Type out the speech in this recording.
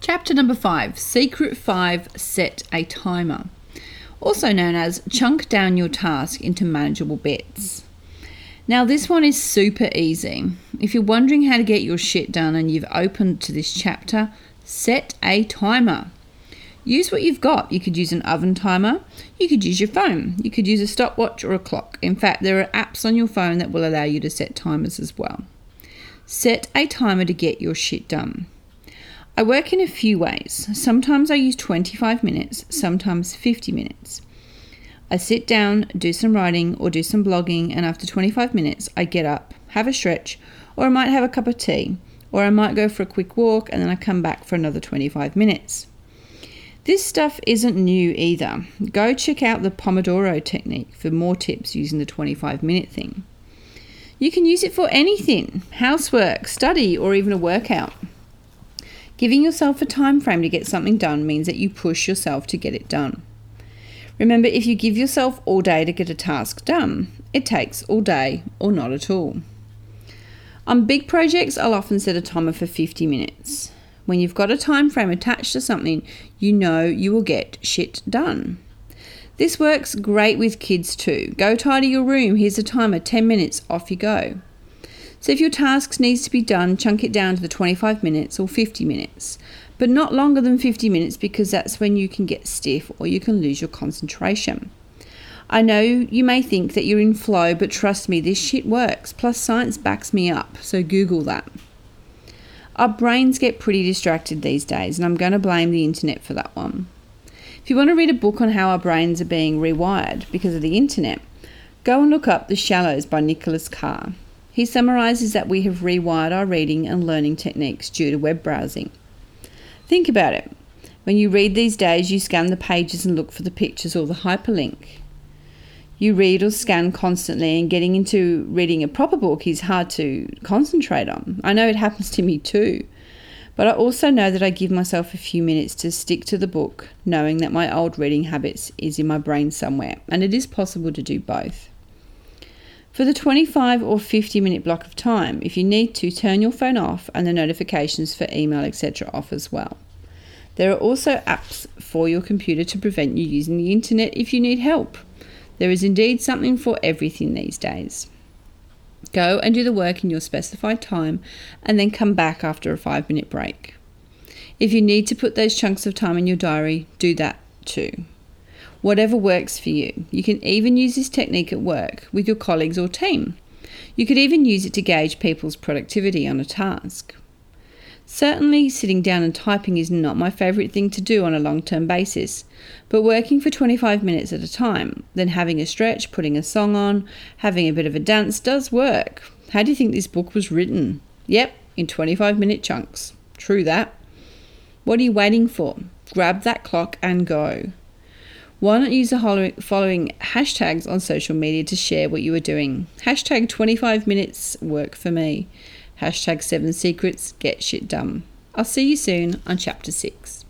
Chapter number five Secret five Set a timer. Also known as chunk down your task into manageable bits. Now, this one is super easy. If you're wondering how to get your shit done and you've opened to this chapter, set a timer. Use what you've got. You could use an oven timer, you could use your phone, you could use a stopwatch or a clock. In fact, there are apps on your phone that will allow you to set timers as well. Set a timer to get your shit done. I work in a few ways. Sometimes I use 25 minutes, sometimes 50 minutes. I sit down, do some writing or do some blogging, and after 25 minutes, I get up, have a stretch, or I might have a cup of tea, or I might go for a quick walk and then I come back for another 25 minutes. This stuff isn't new either. Go check out the Pomodoro technique for more tips using the 25 minute thing. You can use it for anything housework, study, or even a workout. Giving yourself a time frame to get something done means that you push yourself to get it done. Remember, if you give yourself all day to get a task done, it takes all day or not at all. On big projects, I'll often set a timer for 50 minutes. When you've got a time frame attached to something, you know you will get shit done. This works great with kids too. Go tidy your room, here's a timer, 10 minutes, off you go. So if your task needs to be done, chunk it down to the 25 minutes or 50 minutes but not longer than 50 minutes because that's when you can get stiff or you can lose your concentration. I know you may think that you're in flow, but trust me, this shit works. Plus, science backs me up, so Google that. Our brains get pretty distracted these days, and I'm going to blame the internet for that one. If you want to read a book on how our brains are being rewired because of the internet, go and look up The Shallows by Nicholas Carr. He summarizes that we have rewired our reading and learning techniques due to web browsing. Think about it. When you read these days, you scan the pages and look for the pictures or the hyperlink. You read or scan constantly, and getting into reading a proper book is hard to concentrate on. I know it happens to me too. But I also know that I give myself a few minutes to stick to the book, knowing that my old reading habits is in my brain somewhere, and it is possible to do both. For the 25 or 50 minute block of time, if you need to, turn your phone off and the notifications for email, etc., off as well. There are also apps for your computer to prevent you using the internet if you need help. There is indeed something for everything these days. Go and do the work in your specified time and then come back after a five minute break. If you need to put those chunks of time in your diary, do that too whatever works for you. You can even use this technique at work with your colleagues or team. You could even use it to gauge people's productivity on a task. Certainly, sitting down and typing is not my favourite thing to do on a long term basis, but working for 25 minutes at a time, then having a stretch, putting a song on, having a bit of a dance does work. How do you think this book was written? Yep, in 25 minute chunks. True that. What are you waiting for? Grab that clock and go. Why not use the following hashtags on social media to share what you are doing? Hashtag 25 minutes work for me. Hashtag 7 secrets get shit done. I'll see you soon on chapter 6.